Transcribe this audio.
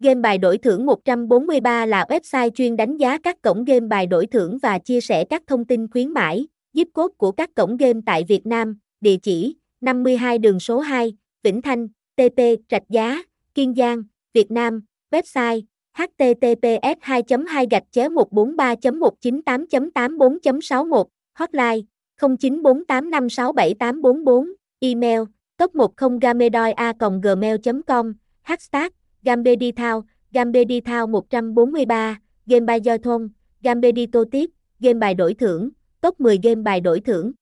Game bài đổi thưởng 143 là website chuyên đánh giá các cổng game bài đổi thưởng và chia sẻ các thông tin khuyến mãi, giúp cốt của các cổng game tại Việt Nam, địa chỉ 52 đường số 2, Vĩnh Thanh, TP, Trạch Giá, Kiên Giang, Việt Nam, website https 2 2 gạch chéo 143 198 84 61 hotline 0948567844, email top10 gamedoi a gmail com hashtag gambedithao gambedithao 143 game bài giao thông gambedito tiếp, game bài đổi thưởng, top 10 game bài đổi thưởng.